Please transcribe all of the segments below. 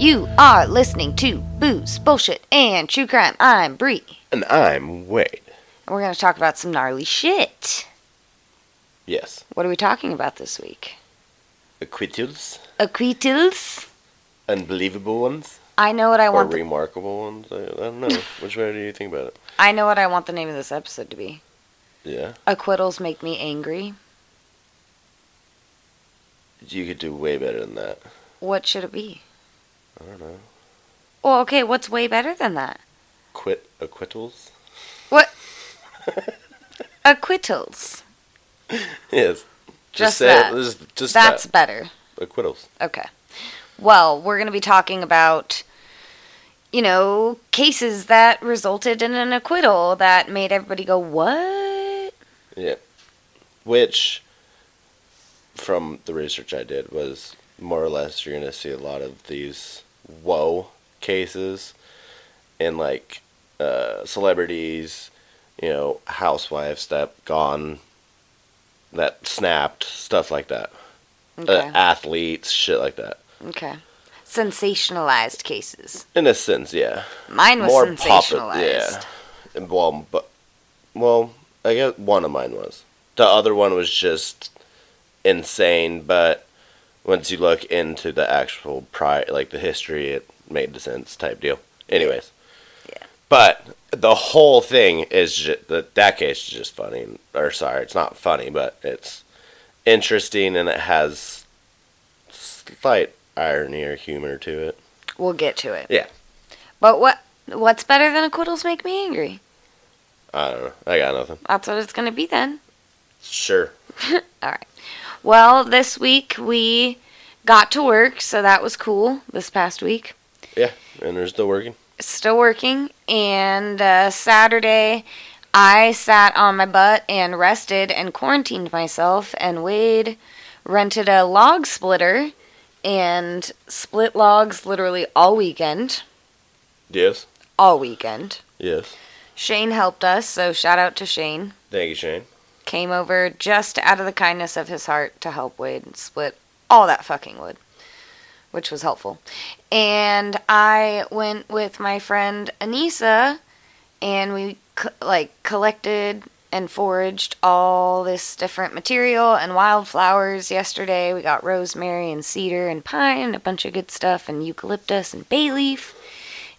You are listening to Booze, Bullshit, and True Crime. I'm Bree. And I'm Wade. And we're going to talk about some gnarly shit. Yes. What are we talking about this week? Acquittals. Acquittals? Unbelievable ones. I know what I want. Remarkable ones. I, I don't know. Which way do you think about it? I know what I want the name of this episode to be. Yeah. Acquittals make me angry. You could do way better than that. What should it be? I don't know. Well, okay, what's way better than that? Quit acquittals? What? Acquittals. Yes. Just say that. It, just, just That's that. better. Acquittals. Okay. Well, we're going to be talking about, you know, cases that resulted in an acquittal that made everybody go, what? Yeah. Which, from the research I did, was more or less you're going to see a lot of these whoa cases and like uh, celebrities, you know, housewives that gone, that snapped, stuff like that. Okay. Uh, athletes, shit like that. Okay. Sensationalized cases. In a sense, yeah. Mine was More sensationalized. popular, yeah. Well, but well, I guess one of mine was. The other one was just insane, but once you look into the actual pri like the history, it made sense type deal. Anyways. Yeah. But the whole thing is just that that case is just funny. Or sorry, it's not funny, but it's interesting and it has slight irony or humor to it. We'll get to it. Yeah. But what what's better than acquittals make me angry? I don't know. I got nothing. That's what it's going to be then. Sure. All right. Well, this week we got to work, so that was cool this past week. Yeah, and they're still working. Still working. And uh, Saturday, I sat on my butt and rested and quarantined myself, and Wade rented a log splitter and split logs literally all weekend. Yes. All weekend. Yes. Shane helped us, so shout out to Shane. Thank you, Shane. Came over just out of the kindness of his heart to help Wade split all that fucking wood, which was helpful. And I went with my friend Anissa, and we co- like collected and foraged all this different material and wildflowers yesterday. We got rosemary and cedar and pine and a bunch of good stuff and eucalyptus and bay leaf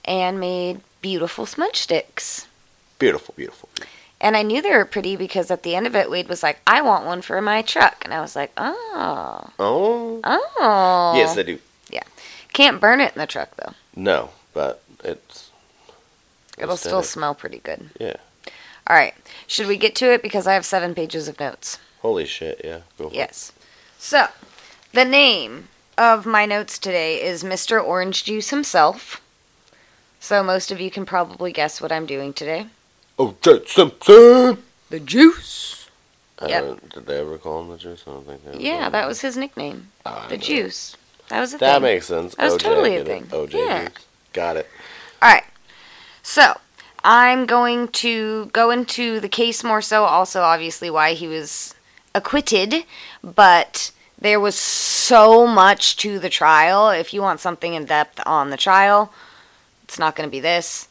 and made beautiful smudge sticks. Beautiful, beautiful. And I knew they were pretty because at the end of it, Wade was like, I want one for my truck. And I was like, oh, Oh. oh. Yes, they do. Yeah. Can't burn it in the truck, though. No, but it's. It'll still smell pretty good. Yeah. All right. Should we get to it? Because I have seven pages of notes. Holy shit! Yeah. Go for it. Yes. So, the name of my notes today is Mr. Orange Juice himself. So, most of you can probably guess what I'm doing today. Oh, Jet Simpson. The juice. I Yep. don't- Did they ever call him the juice? I don't think they. ever Yeah, called him that was his nickname. Ah, I The know. juice. That was a That thing. makes sense. That was OJ, totally I a get it. thing. OJ. Yeah. juice. Got it. All right. So, I'm going to go into the case more so, also, obviously, why he was acquitted, but there was so much to the trial. If you want something in depth on the trial, it's not going to be this,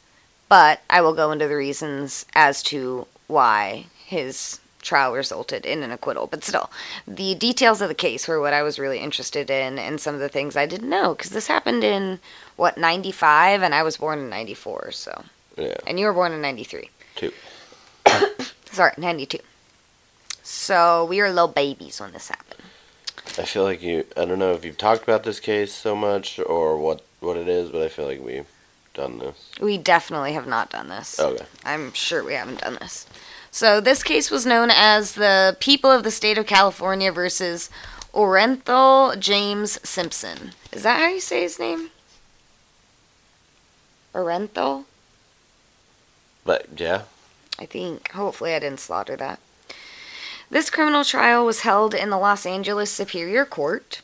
but I will go into the reasons as to why his trial resulted in an acquittal. But still, the details of the case were what I was really interested in, and some of the things I didn't know, because this happened in what 95 and i was born in 94 so Yeah. and you were born in 93 Two. sorry 92 so we were little babies when this happened I feel like you. I don't know if you've talked about this case so much or what what it is, but I feel like we've done this. we definitely have not done this Okay. i'm sure we haven't done this so this case was known as the people of the state of california versus orenthal james simpson is that how you say his name orenthal But yeah. I think. Hopefully, I didn't slaughter that. This criminal trial was held in the Los Angeles Superior Court.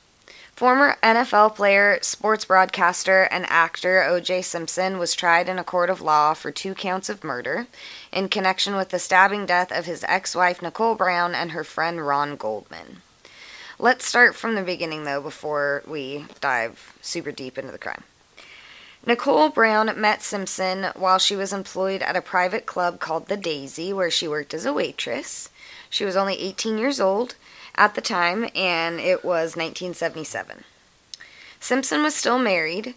Former NFL player, sports broadcaster, and actor O.J. Simpson was tried in a court of law for two counts of murder in connection with the stabbing death of his ex wife Nicole Brown and her friend Ron Goldman. Let's start from the beginning, though, before we dive super deep into the crime. Nicole Brown met Simpson while she was employed at a private club called the Daisy, where she worked as a waitress. She was only 18 years old at the time, and it was 1977. Simpson was still married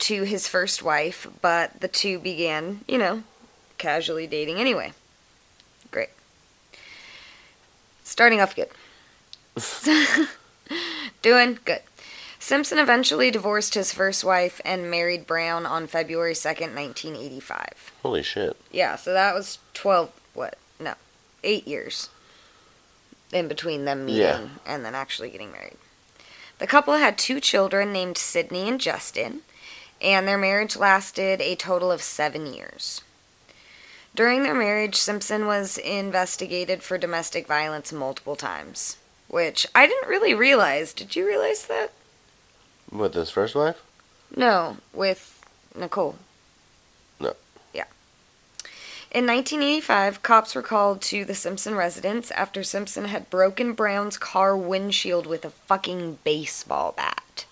to his first wife, but the two began, you know, casually dating anyway. Great. Starting off good. Doing good. Simpson eventually divorced his first wife and married Brown on February 2nd, 1985. Holy shit. Yeah, so that was 12, what? No, 8 years in between them meeting Yeah. and then actually getting married. The couple had two children named Sydney and Justin, and their marriage lasted a total of seven years. During their marriage, Simpson was investigated for domestic violence multiple times, which I didn't really realize. Did you realize that? With his first wife? No, with Nicole. No. Yeah. In 1985, cops were called to the Simpson residence after Simpson had broken Brown's car windshield with a fucking baseball bat.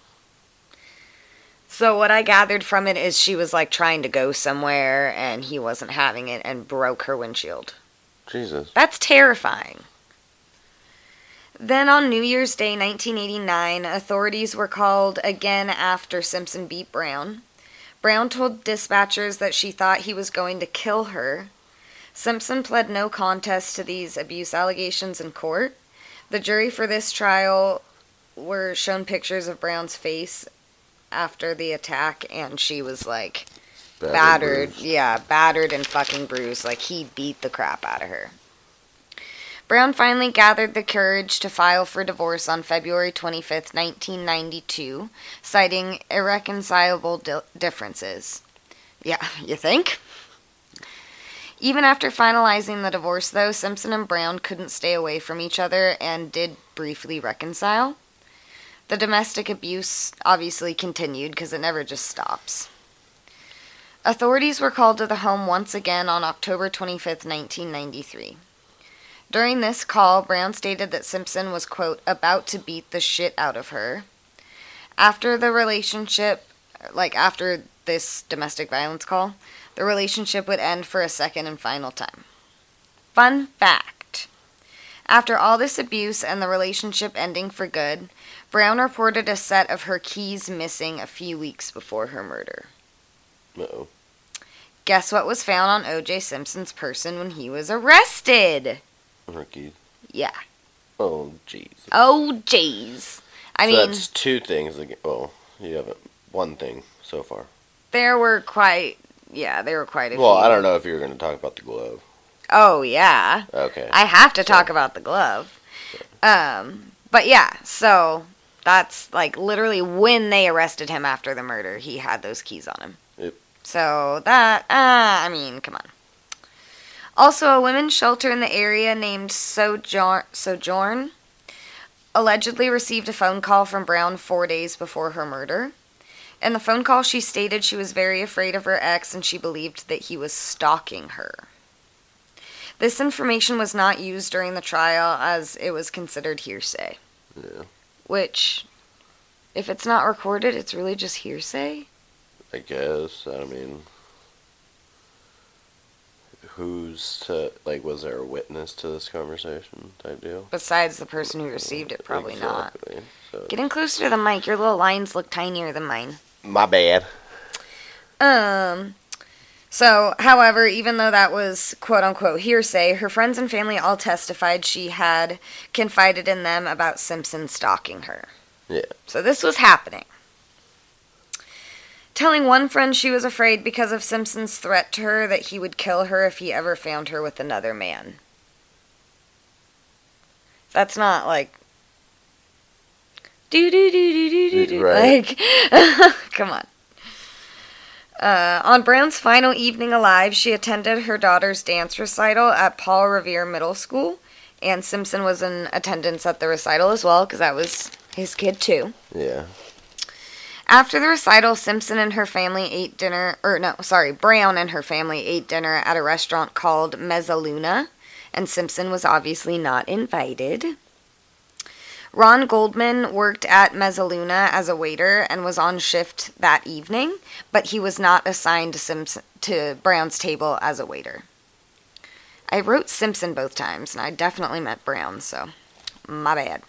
So, what I gathered from it is she was like trying to go somewhere and he wasn't having it and broke her windshield. Jesus. That's terrifying. Then on New Year's Day 1989, authorities were called again after Simpson beat Brown. Brown told dispatchers that she thought he was going to kill her. Simpson pled no contest to these abuse allegations in court. The jury for this trial were shown pictures of Brown's face after the attack, and she was like Battered battered, yeah, battered and fucking bruised. Like he beat the crap out of her. Brown finally gathered the courage to file for divorce on February 25th, 1992, citing irreconcilable di- differences. Yeah, you think? Even after finalizing the divorce, though, Simpson and Brown couldn't stay away from each other and did briefly reconcile. The domestic abuse obviously continued because it never just stops. Authorities were called to the home once again on October 25th, 1993. During this call, Brown stated that Simpson was, quote, about to beat the shit out of her. After the relationship, like after this domestic violence call, the relationship would end for a second and final time. Fun fact After all this abuse and the relationship ending for good, Brown reported a set of her keys missing a few weeks before her murder. Uh-oh. Guess what was found on O.J. Simpson's person when he was arrested? Rookie. Yeah. Oh, jeez. Oh, jeez. I so mean, that's two things. Well, you haven't. One thing so far. there were quite, yeah, there were quite a Well, few. I don't know if you're going to talk about the glove. Oh, yeah. Okay. I have to talk about the glove. Um, but yeah, so that's like literally when they arrested him after the murder, he had those keys on him. Yep. So that, uh, I mean, come on. Also, a women's shelter in the area named Sojourn, Sojourn allegedly received a phone call from Brown four days before her murder. In the phone call, she stated she was very afraid of her ex and she believed that he was stalking her. This information was not used during the trial as it was considered hearsay. Yeah. Which, if it's not recorded, it's really just hearsay? I guess. I mean, who's to like? Was there a witness to this conversation type deal? Besides the person who received it, probably not. So Getting closer to the mic, your little lines look tinier than mine. my bad. Um. So, however, even though that was quote unquote hearsay, her friends and family all testified she had confided in them about Simpson stalking her. Yeah. So, this was happening. Telling one friend she was afraid because of Simpson's threat to her that he would kill her if he ever found her with another man. That's not like. Do do do do do do. Like, come on. Uh, on Brown's final evening alive, she attended her daughter's dance recital at Paul Revere Middle School, and Simpson was in attendance at the recital as well because that was his kid too. Yeah. After the recital, Simpson and her family ate dinner, or no, sorry, Brown and her family ate dinner at a restaurant called Mezzaluna, and Simpson was obviously not invited. Ron Goldman worked at Mezzaluna as a waiter and was on shift that evening, but he was not assigned to, Simpson, to Brown's table as a waiter. I wrote Simpson both times, and I definitely meant Brown, so my bad.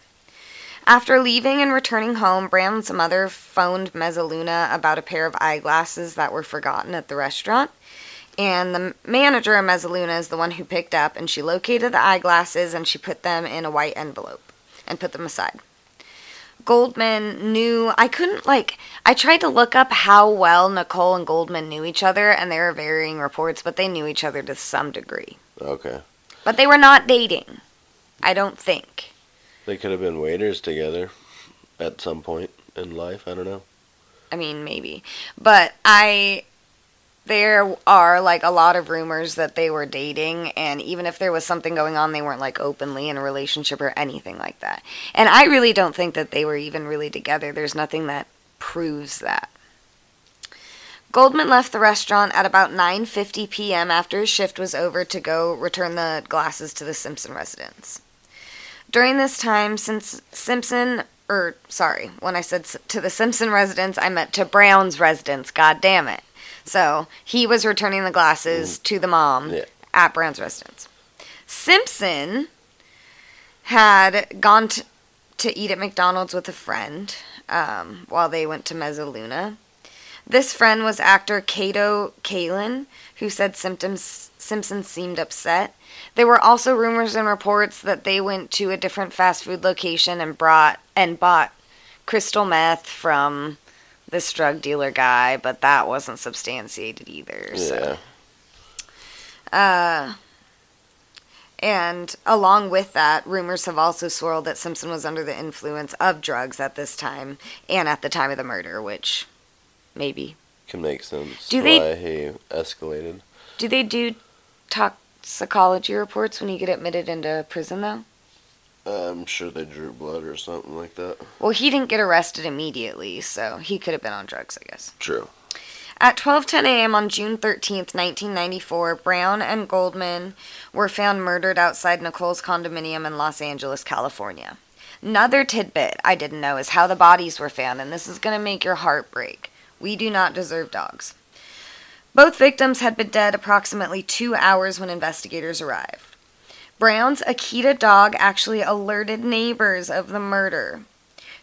After leaving and returning home, Brown's mother phoned Mezzaluna about a pair of eyeglasses that were forgotten at the restaurant. And the manager of Mezzaluna is the one who picked up, and she located the eyeglasses and she put them in a white envelope and put them aside. Goldman knew, I couldn't like, I tried to look up how well Nicole and Goldman knew each other, and there are varying reports, but they knew each other to some degree. Okay. But they were not dating. I don't think. They could have been waiters together at some point in life. I don't know. I mean, maybe. But I. There are like a lot of rumors that they were dating, and even if there was something going on, they weren't like openly in a relationship or anything like that. And I really don't think that they were even really together. There's nothing that proves that. Goldman left the restaurant at about 9:50 p.m. after his shift was over to go return the glasses to the Simpson residence. During this time, since Simpson, or sorry, when I said to the Simpson residence, I meant to Brown's residence. God damn it! So he was returning the glasses to the mom Yeah. at Brown's residence. Simpson had gone to, to eat at McDonald's with a friend um, while they went to Mezzaluna. This friend was actor Kato Kaelin, who said symptoms Simpson seemed upset. There were also rumors and reports that they went to a different fast food location and brought and bought crystal meth from this drug dealer guy, but that wasn't substantiated either. So. Yeah. Uh, and along with that, rumors have also swirled that Simpson was under the influence of drugs at this time and at the time of the murder, which maybe. Can make sense. Do they- why he escalated? Do they do toxicology reports when you get admitted into prison, though? I'm sure they drew blood or something like that. Well, he didn't get arrested immediately, so he could have been on drugs, I guess. True. At 12:10 a.m. on June 13th, 1994, Brown and Goldman were found murdered outside Nicole's condominium in Los Angeles, California. Another tidbit I didn't know is how the bodies were found, and this is going to make your heart break. We do not deserve dogs. Both victims had been dead approximately two hours when investigators arrived. Brown's Akita dog actually alerted neighbors of the murder.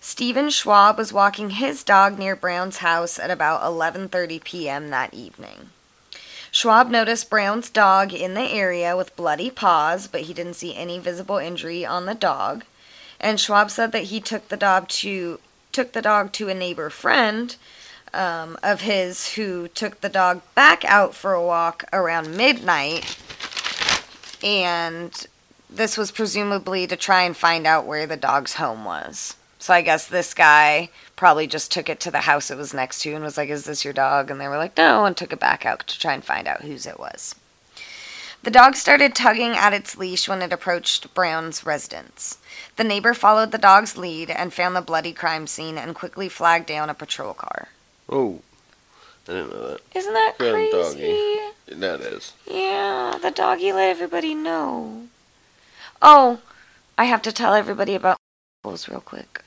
Stephen Schwab was walking his dog near Brown's house at about 11:30 p.m. that evening. Schwab noticed Brown's dog in the area with bloody paws, but he didn't see any visible injury on the dog. And Schwab said that he took the dog to took the dog to a neighbor friend um, of his who took the dog back out for a walk around midnight. And this was presumably to try and find out where the dog's home was. So I guess this guy probably just took it to the house it was next to and was like, Is this your dog? And they were like, No, and took it back out to try and find out whose it was. The dog started tugging at its leash when it approached Brown's residence. The neighbor followed the dog's lead and found the bloody crime scene and quickly flagged down a patrol car. Oh, I didn't know that. Isn't that Good crazy? doggy. That is. Yeah, the doggy let everybody know. Oh, I have to tell everybody about Wrinkles real quick.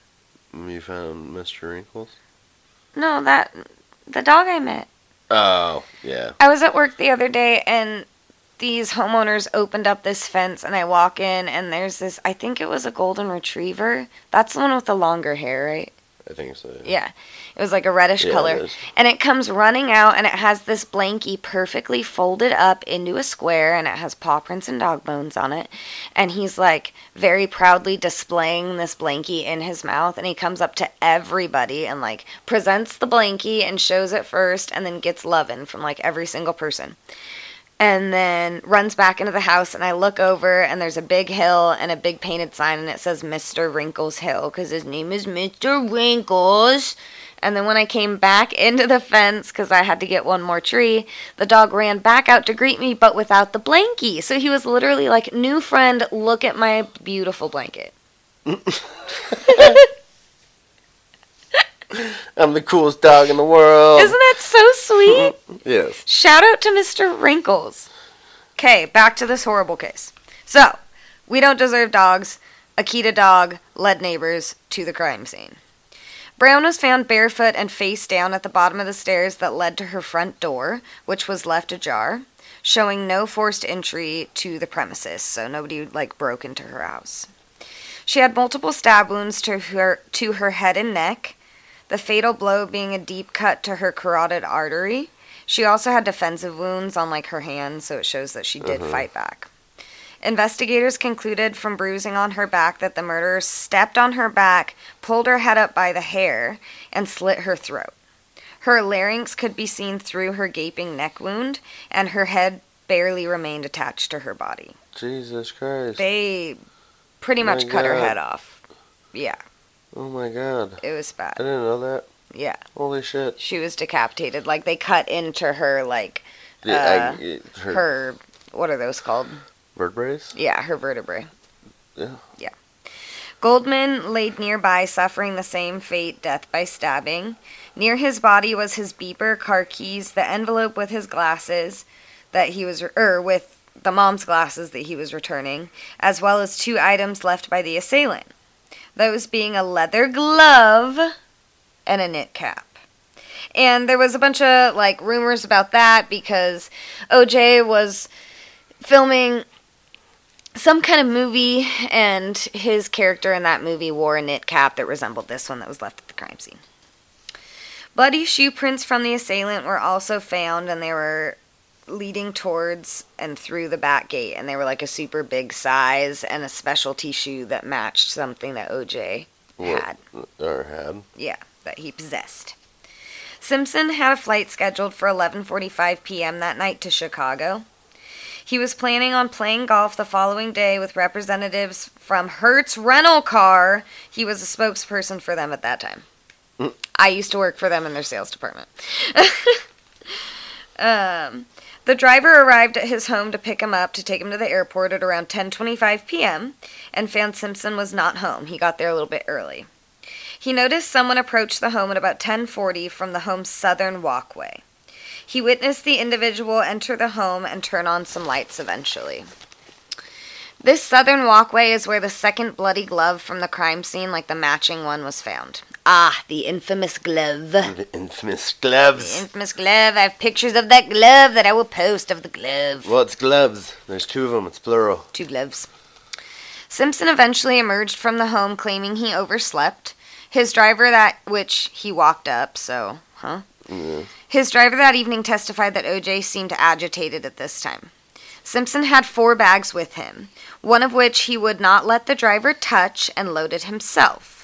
You found Mr. Wrinkles? No, that the dog I met. Oh, yeah. I was at work the other day and these homeowners opened up this fence and I walk in and there's this I think it was a golden retriever. That's the one with the longer hair, right? I think so. Yeah. It was like a reddish Yeah, color. And it comes running out and it has this blankie perfectly folded up into a square and it has paw prints and dog bones on it. And he's like very proudly displaying this blankie in his mouth and he comes up to everybody and like presents the blankie and shows it first and then gets lovin' from like every single person. And then runs back into the house and I look over and there's a big hill and a big painted sign and it says Mr. Wrinkles Hill because his name is Mr. Wrinkles. And then when I came back into the fence because I had to get one more tree, the dog ran back out to greet me, but without the blankie. So he was literally like, "New friend, look at my beautiful blanket." I'm the coolest dog in the world. Isn't that so sweet? yes. Shout out to Mr. Wrinkles. Okay, back to this horrible case. So, we don't deserve dogs. Akita dog led neighbors to the crime scene. Brown was found barefoot and face down at the bottom of the stairs that led to her front door, which was left ajar, showing no forced entry to the premises, so nobody like broke into her house. She had multiple stab wounds to her to her head and neck, the fatal blow being a deep cut to her carotid artery. She also had defensive wounds on like her hand, so it shows that she did mm-hmm. fight back. Investigators concluded from bruising on her back that the murderer stepped on her back, pulled her head up by the hair, and slit her throat. Her larynx could be seen through her gaping neck wound, and her head barely remained attached to her body. Jesus Christ. They pretty My much cut her head off. Yeah, oh my god. it was bad. I didn't know that. Yeah, Holy shit. she was decapitated. Like they cut into her, like The, Uh, I, her, her. What are those called? vertebrae? Yeah, her vertebrae. Yeah. Yeah. Goldman laid nearby, suffering the same fate, death by stabbing. Near his body was his beeper, car keys, the envelope with his glasses that he was, er, with the mom's glasses that he was returning, as well as two items left by the assailant. Those being a leather glove and a knit cap. And there was a bunch of like rumors about that because OJ was filming some kind of movie, and his character in that movie wore a knit cap that resembled this one that was left at the crime scene. Bloody shoe prints from the assailant were also found, and they were leading towards and through the back gate, and they were like a super big size and a specialty shoe that matched something that OJ had. Or had. Yeah, that he possessed. Simpson had a flight scheduled for 11:45 p.m. that night to Chicago. He was planning on playing golf the following day with representatives from Hertz Rental Car. He was a spokesperson for them at that time. Mm. I used to work for them in their sales department. um, the driver arrived at his home to pick him up to take him to the airport at around 10:25 p.m. and found Simpson was not home. He got there a little bit early. He noticed someone approach the home at about 10:40 from the home's southern walkway. He witnessed the individual enter the home and turn on some lights eventually. This southern walkway is where the second bloody glove from the crime scene, like the matching one, was found. Ah, the infamous glove. The infamous gloves. The infamous glove. I have pictures of that glove that I will post of the glove. Well, it's gloves. There's two of them. It's plural. Two gloves. Simpson eventually emerged from the home claiming he overslept. His driver that which he walked up, so, huh? Yeah. His driver that evening testified that OJ seemed agitated at this time. Simpson had four bags with him, one of which he would not let the driver touch and loaded himself.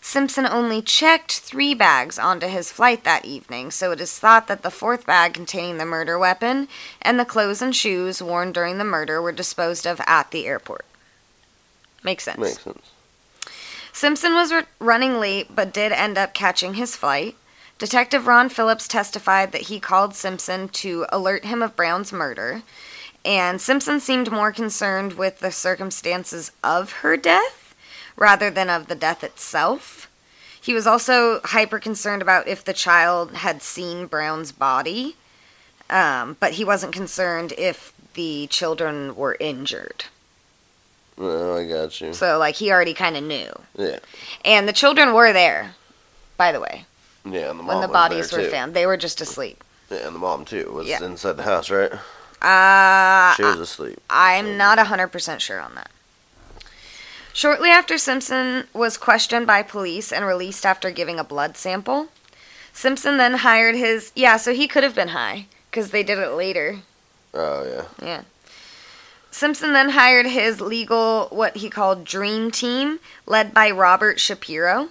Simpson only checked three bags onto his flight that evening, so it is thought that the fourth bag containing the murder weapon and the clothes and shoes worn during the murder were disposed of at the airport. Makes sense. Makes sense. Simpson was r- running late but did end up catching his flight. Detective Ron Phillips testified that he called Simpson to alert him of Brown's murder, and Simpson seemed more concerned with the circumstances of her death rather than of the death itself. He was also hyper concerned about if the child had seen Brown's body, um, but he wasn't concerned if the children were injured. Oh, I got you. So, like, he already kind of knew. Yeah. And the children were there, by the way, Yeah, and the mom when the bodies were too. found. They were just asleep. Yeah, and the mom too was Yeah. inside the house, right? Uh, She was asleep. I'm not 100% sure on that. Shortly after Simpson was questioned by police and released after giving a blood sample, Simpson then hired his. Yeah, so he could have been high, because they did it later. Oh yeah. Yeah. Simpson then hired his legal, what he called Dream Team, led by Robert Shapiro.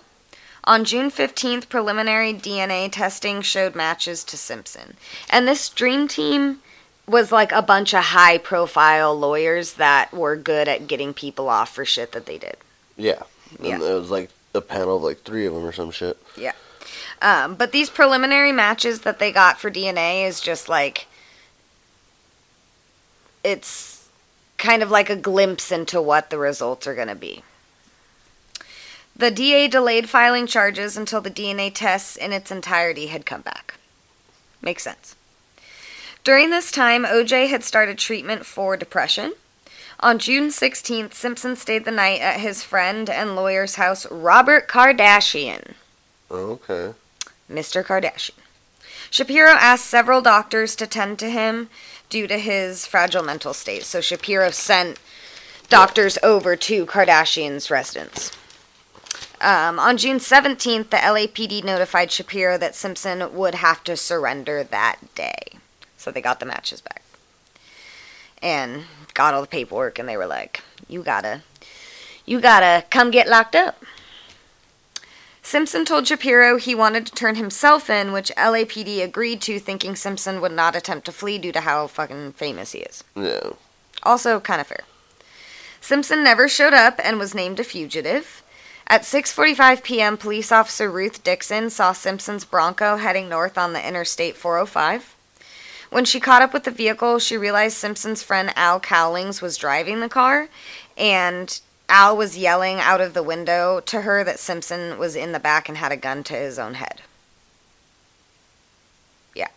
On June 15th, preliminary DNA testing showed matches to Simpson. And this Dream Team was like a bunch of high profile lawyers that were good at getting people off for shit that they did. Yeah. And Yeah. it was like a panel of like three of them or some shit. Yeah. Um, but these preliminary matches that they got for DNA is just like it's kind of like a glimpse into what the results are going to be. The DA delayed filing charges until the DNA tests in its entirety had come back. Makes sense. During this time, OJ had started treatment for depression. On June 16th, Simpson stayed the night at his friend and lawyer's house, Robert Kardashian. Okay. Mr. Kardashian. Shapiro asked several doctors to tend to him due to his fragile mental state. So Shapiro sent doctors over to Kardashian's residence. Um, on June 17th, the LAPD notified Shapiro that Simpson would have to surrender that day. So they got the matches back. And got all the paperwork, and they were like, you gotta, you gotta come get locked up. Simpson told Shapiro he wanted to turn himself in, which LAPD agreed to, thinking Simpson would not attempt to flee due to how fucking famous he is. Yeah. Also, kind of fair. Simpson never showed up and was named a fugitive. At 6:45 p.m., police officer Ruth Dixon saw Simpson's Bronco heading north on the Interstate 405. When she caught up with the vehicle, she realized Simpson's friend Al Cowlings was driving the car, and Al was yelling out of the window to her that Simpson was in the back and had a gun to his own head. Yeah.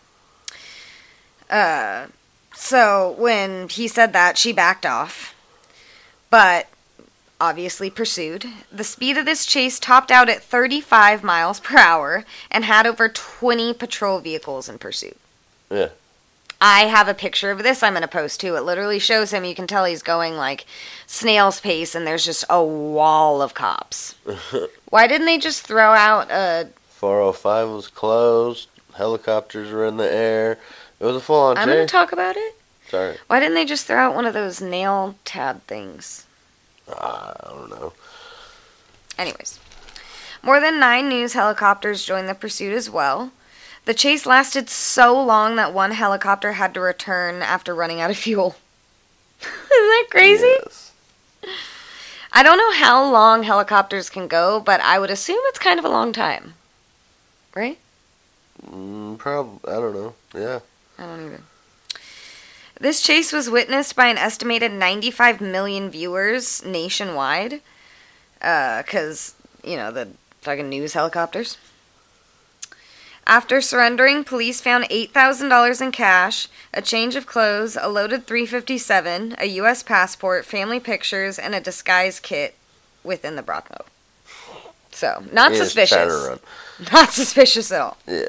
Uh, so when he said that, she backed off, but obviously pursued. The speed of this chase topped out at 35 miles per hour and had over 20 patrol vehicles in pursuit. Yeah. I have a picture of this I'm going to post too. It literally shows him. You can tell he's going like snail's pace, and there's just a wall of cops. Why didn't they just throw out a? 405 was closed. Helicopters were in the air. It was a full on I'm going to talk about it. Sorry. Why didn't they just throw out one of those nail tab things? Ah, I don't know. Anyways, more than nine news helicopters joined the pursuit as well. The chase lasted so long that one helicopter had to return after running out of fuel. Isn't that crazy? Yes. I don't know how long helicopters can go, but I would assume it's kind of a long time. Right? Mm, prob- I don't know. Yeah. I don't either. This chase was witnessed by an estimated 95 million viewers nationwide. Because, you know, the fucking news helicopters. After surrendering, police found $8,000 in cash, a change of clothes, a loaded 357, a U.S. passport, family pictures, and a disguise kit within the Bronco. So, not He just tried to suspicious. Uh, not suspicious at all. Yeah.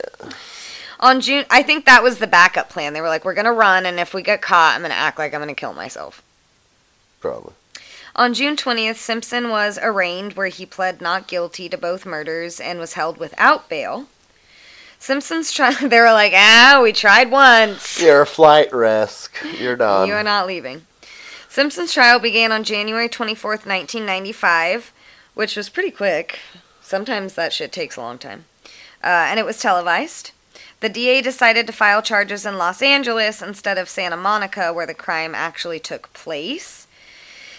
On June, I think that was the backup plan. They were like, we're going to run, and if we get caught, I'm going to act like I'm going to kill myself. Probably. On June 20th, Simpson was arraigned where he pled not guilty to both murders and was held without bail. Simpson's trial, they were like, ah, we tried once. You're a flight risk. You're done. You are not leaving. Simpson's trial began on January 24th, 1995, which was pretty quick. Sometimes that shit takes a long time. Uh, and it was televised. The DA decided to file charges in Los Angeles instead of Santa Monica, where the crime actually took place.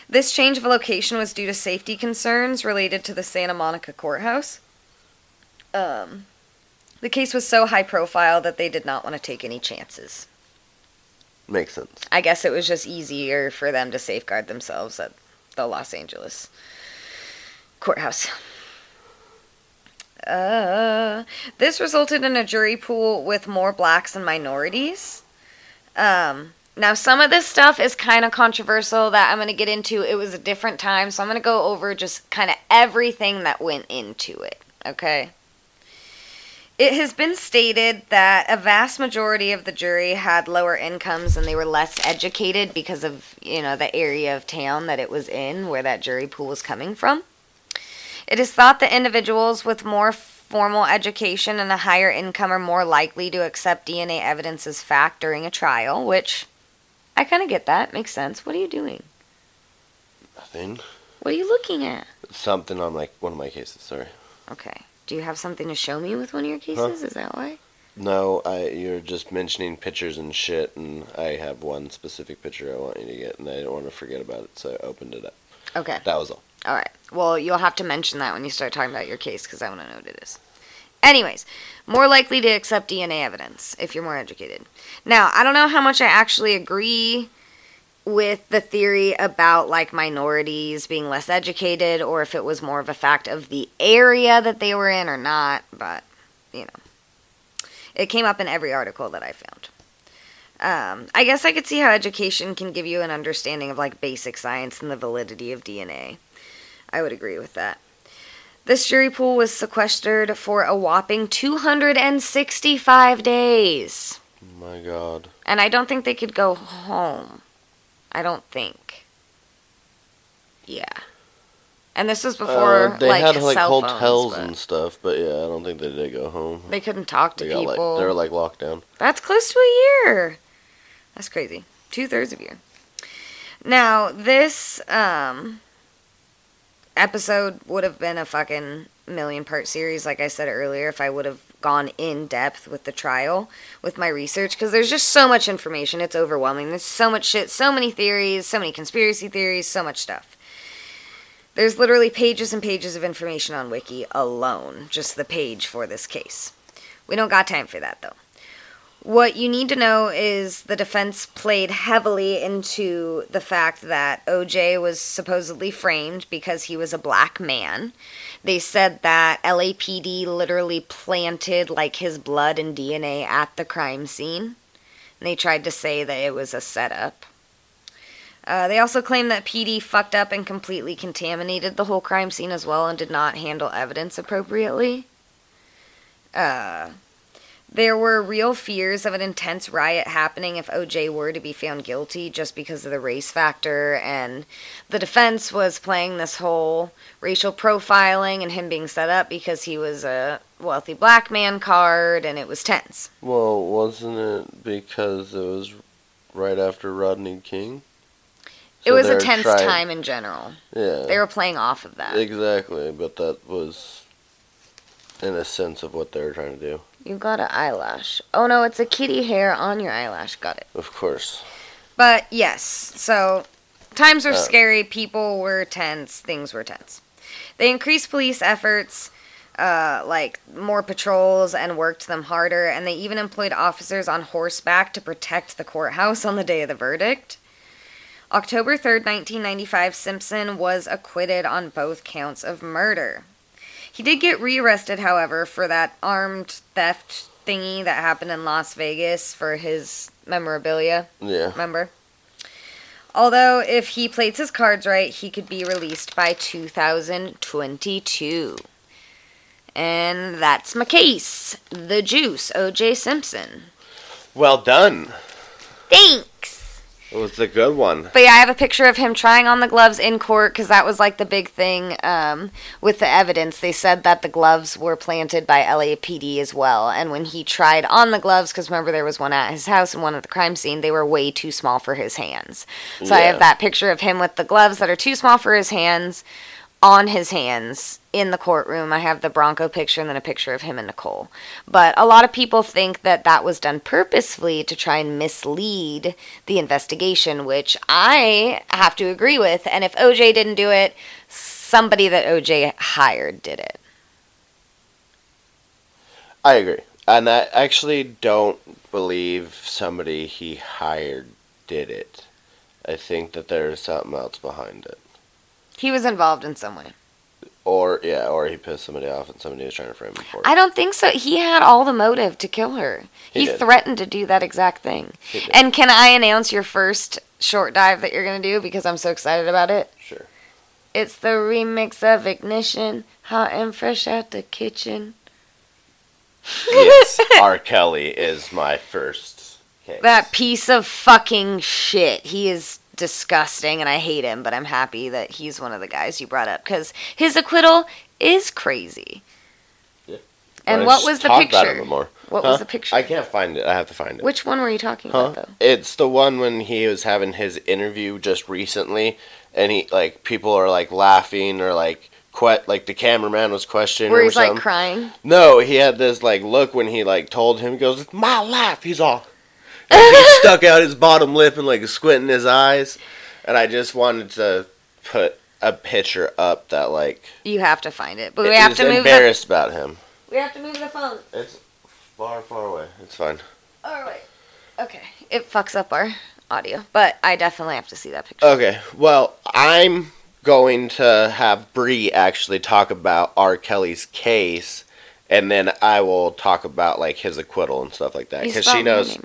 This change of location was due to safety concerns related to the Santa Monica courthouse. Um, the case was so high profile that they did not want to take any chances. Makes sense. I guess it was just easier for them to safeguard themselves at the Los Angeles courthouse. Uh, this resulted in a jury pool with more blacks and minorities. Um, now, some of this stuff is kind of controversial that I'm going to get into. It was a different time, so I'm going to go over just kind of everything that went into it, okay? It has been stated that a vast majority of the jury had lower incomes and they were less educated because of, you know, the area of town that it was in where that jury pool was coming from. It is thought that individuals with more formal education and a higher income are more likely to accept DNA evidence as fact during a trial, which I kind of get that. Makes sense. What are you doing? Nothing. What are you looking at? Something on like one of my cases. Sorry. Okay. Do you have something to show me with one of your cases? Is that why? No, I. You're just mentioning pictures and shit, and I have one specific picture I want you to get, and I didn't want to forget about it, so I opened it up. Okay. That was all. All right. Well, you'll have to mention that when you start talking about your case because I want to know what it is. Anyways, more likely to accept DNA evidence if you're more educated. Now, I don't know how much I actually agree with the theory about like minorities being less educated or if it was more of a fact of the area that they were in or not, but you know. It came up in every article that I found. Um, I guess I could see how education can give you an understanding of like basic science and the validity of DNA. I would agree with that. This jury pool was sequestered for a whopping 265 days. My God. And I don't think they could go home. I don't think. Yeah. And this was before Uh, they like had like hotels phones, and stuff, but yeah, I don't think they did go home. they couldn't talk to They people. like they were like locked down. That's close to a year. That's crazy. Two thirds of a year. Now, this um, episode would have been a fucking million part series, like I said earlier, if I would have gone in depth with the trial with my research, because there's just so much information. It's overwhelming. There's so much shit, so many theories, so many conspiracy theories, so much stuff. There's literally pages and pages of information on Wiki alone, just the page for this case. We don't got time for that though. What you need to know is the defense played heavily into the fact that OJ was supposedly framed because he was a black man. They said that LAPD literally planted like his blood and DNA at the crime scene. And they tried to say that it was a setup. Uh, they also claimed that PD fucked up and completely contaminated the whole crime scene as well and did not handle evidence appropriately. Uh, there were real fears of an intense riot happening if OJ were to be found guilty just because of the race factor, and the defense was playing this whole racial profiling and him being set up because he was a wealthy black man card, and it was tense. Well, wasn't it because it was right after Rodney King? it was a tense trying- time in general. Yeah. They were playing off of that. Exactly, but that was in a sense of what they were trying to do. You got an eyelash. Oh no, it's a kitty hair on your eyelash. Got it. Of course. But yes, so times were Uh. scary, people were tense, things were tense. They increased police efforts, uh, like more patrols, and worked them harder, and they even employed officers on horseback to protect the courthouse on the day of the verdict. October 3rd, 1995, Simpson was acquitted on both counts of murder. He did get rearrested, however, for that armed theft thingy that happened in Las Vegas for his memorabilia. Yeah. Remember? Although, if he plays his cards right, he could be released by 2022. And that's my case. The Juice, O.J. Simpson. Well done. Thanks! It was a good one. But yeah, I have a picture of him trying on the gloves in court because that was like the big thing um, with the evidence. They said that the gloves were planted by LAPD as well. And when he tried on the gloves, because remember there was one at his house and one at the crime scene, they were way too small for his hands. So I have that picture of him with the gloves that are too small for his hands on his hands in the courtroom. I have the Bronco picture and then a picture of him and Nicole. But a lot of people think that that was done purposefully to try and mislead the investigation, which I have to agree with. And if OJ didn't do it, somebody that OJ hired did it. I agree. And I actually don't believe somebody he hired did it. I think that there's something else behind it. He was involved in some way. Or, yeah, or he pissed somebody off and somebody was trying to frame him for it. I don't think so. He had all the motive to kill her. He He, threatened to do that exact thing. And can I announce your first short dive that you're going to do because I'm so excited about it? Sure. It's the remix of Ignition, Hot and Fresh Out the Kitchen. yes, R. Kelly is my first case. That piece of fucking shit. He is disgusting and I hate him, but I'm happy that he's one of the guys you brought up because his acquittal is crazy. Yeah. And what was the picture? What Huh? was the picture? I can't find it. I have to find it. Which one were you talking Huh? about though? It's the one when he was having his interview just recently, and he like people are like laughing or like que- like the cameraman was questioning Where he's like crying. no, he had this like look when he like told him he goes, "It's my life." He's all he stuck out his bottom lip and like squinting his eyes, and I just wanted to put a picture up that like You have to find it, but we have to move the. embarrassed about him. We have to move the phone. It's far, far away. It's fine. All right. Okay. It fucks up our audio, but I definitely have to see that picture. Okay, well, I'm going to have Bree actually talk about R. Kelly's case, and then I will talk about like his acquittal and stuff like that because she knows.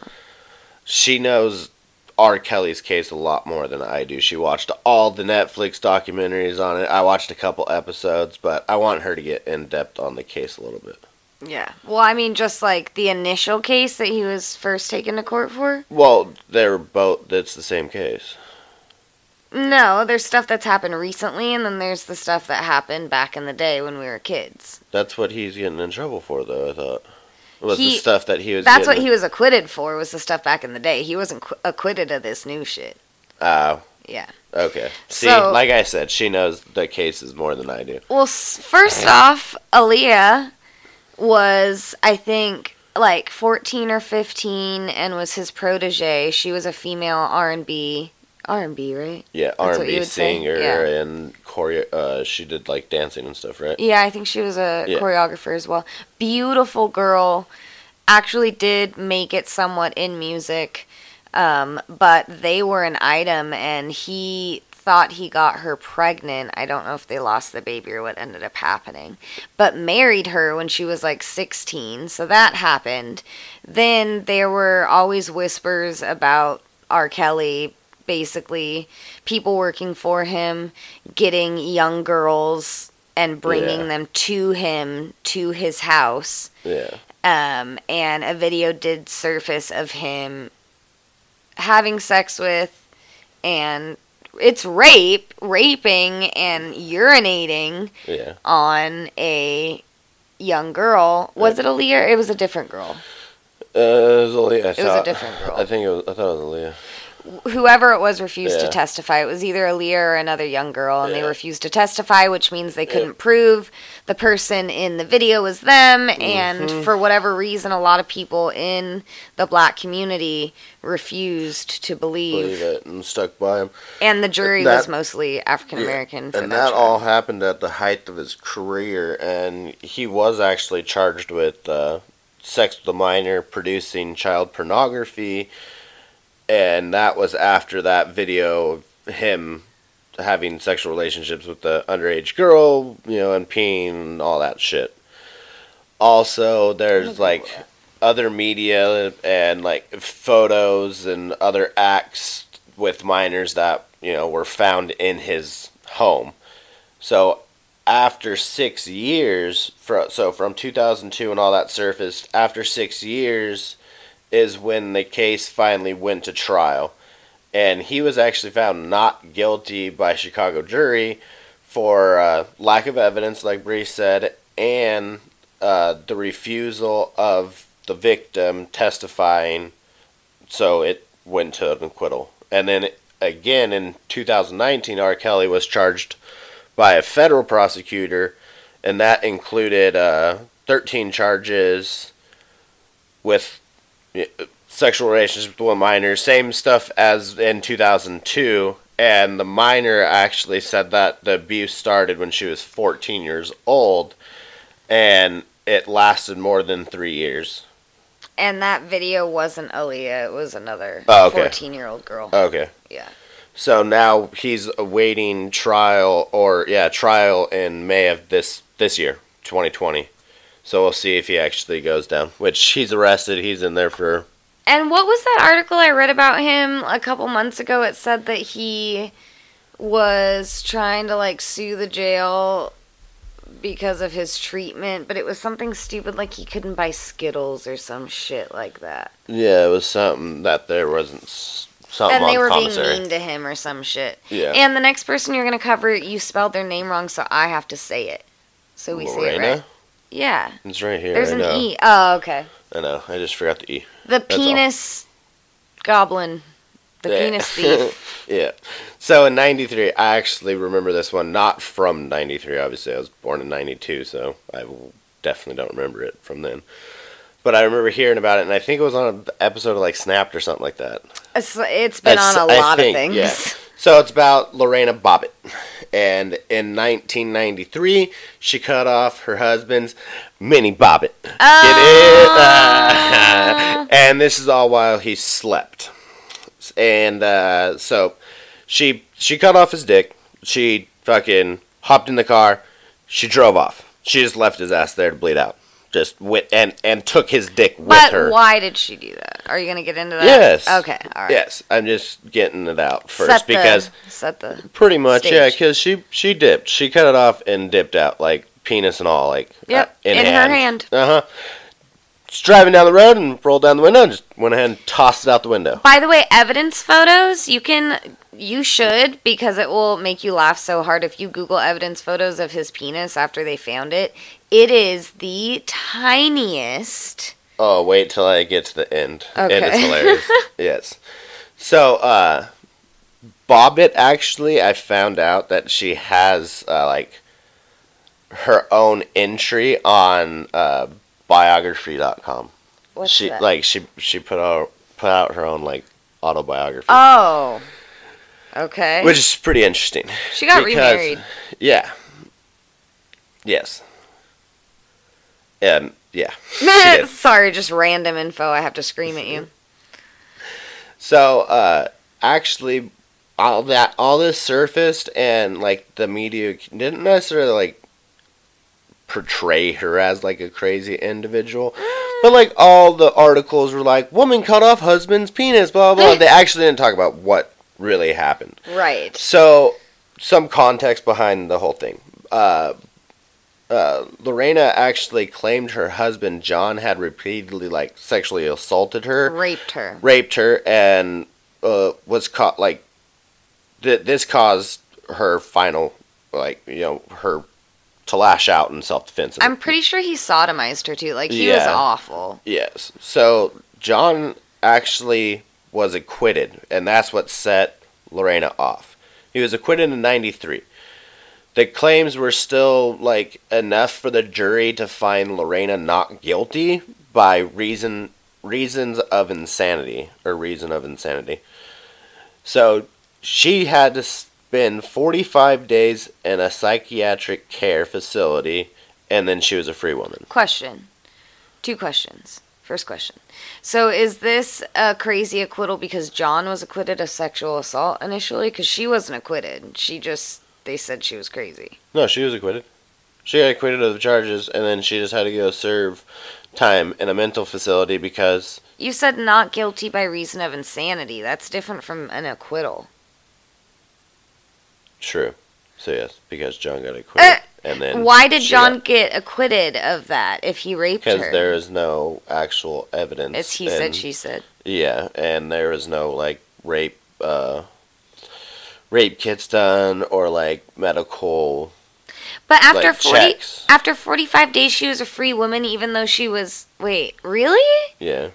She knows R. Kelly's case a lot more than I do. She watched all the Netflix documentaries on it. I watched a couple episodes, but I want her to get in depth on the case a little bit. Yeah. Well, I mean, just like the initial case that he was first taken to court for. Well, they're both. That's the same case. No, there's stuff that's happened recently, and then there's the stuff that happened back in the day when we were kids. That's what he's getting in trouble for, though. I thought was He- the stuff that he was. That's what getting- he was acquitted for. Was the stuff back in the day. He wasn't qu- acquitted of this new shit. Oh, Yeah. okay. See, So- like I said, she knows the cases more than I do. Well, first off, Aaliyah was, I think, like 14 or 15, and was his protege. She was a female R and B, R and B, right? Yeah, R and B singer Yeah. and choreo. Uh, she did like dancing and stuff, right? Yeah, I think she was a Yeah. choreographer as well. Beautiful girl. Actually, did make it somewhat in music, um, but they were an item, and he thought he got her pregnant. I don't know if they lost the baby or what ended up happening, but married her when she was like 16, so that happened. Then there were always whispers about R. Kelly. Basically, people working for him getting young girls and bringing Yeah. them to him to his house. Yeah. Um, and a video did surface of him having sex with, and it's rape, raping, and urinating Yeah. on a young girl. Was it Aaliyah? It was a different girl. Uh, it was Aaliyah. I was a different girl. I think it was. I thought it was Aaliyah. Whoever it was refused to testify. It was either Aaliyah or another young girl, and they refused to testify, which means they couldn't Yeah. prove the person in the video was them. And Mm-hmm. for whatever reason, a lot of people in the black community refused to believe. Believe it and stuck by him. And the jury That- was mostly African American. and that, that all happened at the height of his career, and he was actually charged with uh, sex with a minor, producing child pornography, and that was after that video of him having sexual relationships with the underage girl, you know, and peeing and all that shit. Also, there's like other media and like photos and other acts with minors that you know were found in his home. So after six years, so from 2002 and all that surfaced, after six years is when the case finally went to trial. And he was actually found not guilty by Chicago jury for uh, lack of evidence, like Bree said, and uh, the refusal of the victim testifying. So it went to an acquittal. And then again in 2019, R. Kelly was charged by a federal prosecutor, and that included uh, 13 charges with sexual relationships with a minor, same stuff as in 2002. And the minor actually said that the abuse started when she was 14 years old, and it lasted more than three years. And that video wasn't Aaliyah, it was another Oh, okay. 14 year old girl. Okay. yeah. So now he's awaiting trial, or yeah, trial in May of this this year, 2020. So we'll see if he actually goes down. Which he's arrested. He's in there for And what was that article I read about him a couple months ago? It said that he was trying to like sue the jail because of his treatment, but it was something stupid like he couldn't buy Skittles or some shit like that. yeah. It was something that there wasn't something and they were being mean to him or some shit. Yeah. And the next person you're going to cover, you spelled their name wrong, so I have to say it. So we say it Lorena. right. Yeah. It's right here. There's I an know. E. Oh, okay. I know. I just forgot the E. The all. penis goblin. The Yeah. penis thief. yeah. So in '93, I actually remember this one, not from '93. Obviously, I was born in '92, so I definitely don't remember it from then. But I remember hearing about it, and I think it was on an episode of like Snapped or something like that. It's, it's been That's- on a I lot think, of things. yeah. So it's about Lorena Bobbitt. And in 1993, she cut off her husband's mini Bobbitt. Get it? Oh. and this is all while he slept. and uh, so she she cut off his dick. She fucking hopped in the car. She drove off. She just left his ass there to bleed out. Just went and and took his dick with But her. why did she do that? Are you gonna get into that? Yes. Okay. All right. Yes, I'm just getting it out first Set the- because set the. pretty much yeah, because she she dipped. She cut it off and dipped out like penis and all like Yep. uh, in, in her hand. Uh huh. Just driving down the road and rolled down the window and just went ahead and tossed it out the window. By the way, evidence photos, you can you should because it will make you laugh so hard if you Google evidence photos of his penis after they found it. It is the tiniest. Oh, wait till I get to the end. And it's hilarious. yes. So, uh, Bobbitt actually, I found out that she has, uh, like, her own entry on, uh, biography.com. What's she, that? like, she, she put out, put out her own, like, autobiography. oh. Okay. which is pretty interesting. she got because- remarried. Yeah. Yes. Um, yeah. Sorry, just random info. I have to scream at you. So, uh, actually, all that, all this surfaced, and like the media didn't necessarily like portray her as like a crazy individual, but like all the articles were like, "Woman cut off husband's penis," blah blah. they actually didn't talk about what really happened. Right. So, some context behind the whole thing. Uh, uh, Lorena actually claimed her husband John had repeatedly like sexually assaulted her Raped her. raped her and uh, was caught like th- this caused her final like you know her to lash out in self-defense. I'm pretty sure he sodomized her too. Like he was awful. yes. So john actually was acquitted and that's what set lorena off. He was acquitted in 93 the claims were still like enough for the jury to find lorena not guilty by reason reasons of insanity or reason of insanity. So she had to spend 45 days in a psychiatric care facility and then she was a free woman Question. Two questions. First question. So is this a crazy acquittal because John was acquitted of sexual assault initially? Because she wasn't acquitted. She just they said she was crazy. No, she was acquitted. She got acquitted of the charges, and then she just had to go serve time in a mental facility because You said not guilty by reason of insanity. That's different from an acquittal. True. So yes, because John got Uh, acquitted, and then Why did John got- get acquitted of that if he raped her? Because there is no actual evidence. it's he said, she said. Yeah, and there is no like rape, uh, rape kits done or like medical. But after like, 40 checks. after 45 days she was a free woman even though she was Wait, really? Yeah,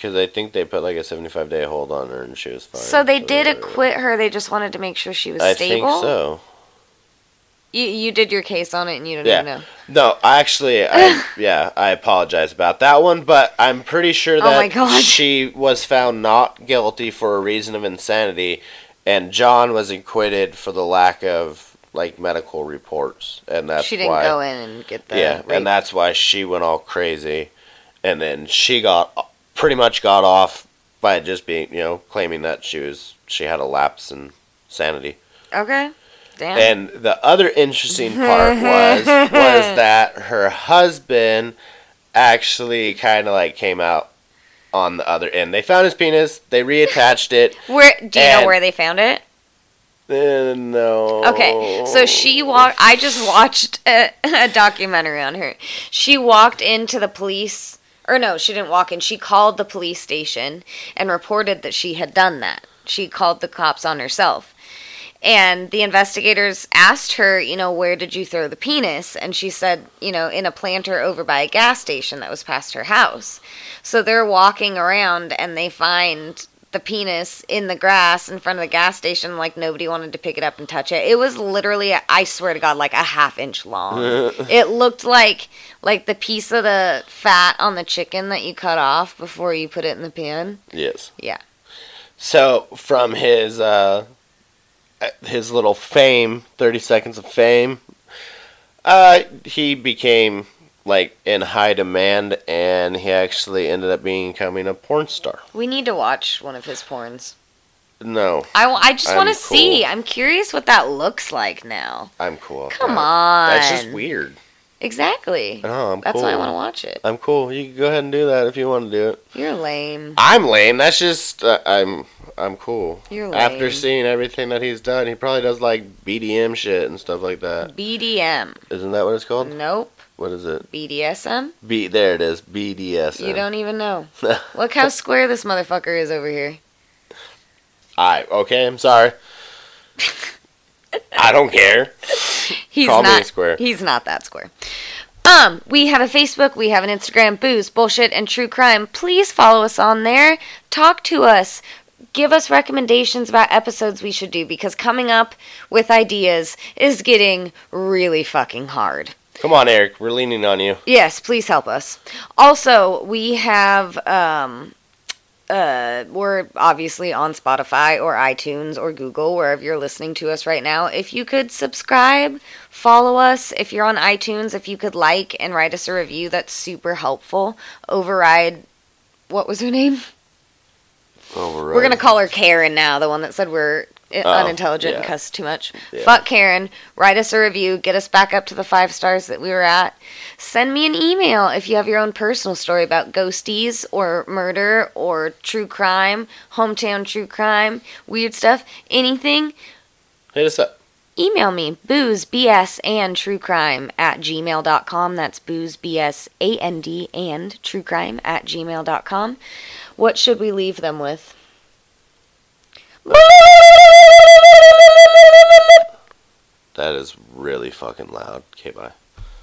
because I think they put like a seventy-five day hold on her, and she was fine. So they did acquit her. They just wanted to make sure she was I stable. think so. You you did your case on it and you don't Yeah. even know. No, actually, I, yeah, I apologize about that one, but I'm pretty sure Oh that God. she was found not guilty for a reason of insanity, and John was acquitted for the lack of like medical reports, and that's why. she didn't why. go in and get the yeah, rape. and that's why she went all crazy, and then she got pretty much got off by just being, you know, claiming that she was she had a lapse in sanity. Okay. Damn. And the other interesting part was was that her husband actually kind of like came out on the other end. They found his penis, they reattached it. where do you know where they found it? Uh, no. Okay, so she walked. I just watched a, a documentary on her. She walked into the police, or no, she didn't walk in. She called the police station and reported that she had done that. She called the cops on herself. And the investigators asked her, you know, where did you throw the penis? And she said, you know, in a planter over by a gas station that was past her house. So they're walking around and they find the penis in the grass in front of the gas station like nobody wanted to pick it up and touch it. It was literally I swear to god like a half inch long. it looked like like the piece of the fat on the chicken that you cut off before you put it in the pan. Yes. Yeah. So from his uh his little fame, 30 seconds of fame, uh he became like in high demand and he actually ended up becoming a porn star. We need to watch one of his porns. No, I, w- I just want to see. I'm curious what that looks like now. I'm cool. Come that. on. That's just weird. Exactly. No, I'm That's cool. why I want to watch it. I'm cool. You can go ahead and do that if you want to do it. You're lame. I'm lame. That's just uh, I'm I'm cool. You're lame. After seeing everything that he's done, he probably does like BDM shit and stuff like that. BDM. Isn't that what it's called? Nope. What is it? BDSM. B. There it is. BDSM. You don't even know. Look how square this motherfucker is over here. I okay. I'm sorry. I don't care. He's Call me not square. He's not that square. Um, we have a Facebook, we have an Instagram, booze, bullshit, and true crime. Please follow us on there. Talk to us. Give us recommendations about episodes we should do because coming up with ideas is getting really fucking hard. Come on, Eric. We're leaning on you. Yes, please help us. Also, we have um uh we're obviously on Spotify or iTunes or Google wherever you're listening to us right now. If you could subscribe, follow us. If you're on iTunes, if you could like and write us a review, that's super helpful. Override what was her name? Override. We're gonna call her Karen now, the one that said we're i- Oh, unintelligent and cuss too much. Yeah. Fuck Karen. Write us a review. Get us back up to the five stars that we were at. Send me an email if you have your own personal story about ghosties or murder or true crime, hometown true crime, weird stuff, anything. Hit us up. Email me booze bs and true crime at gmail.com. That's booze bs a n d and true crime at gmail.com. What should we leave them with? That is really fucking loud. Okay, bye.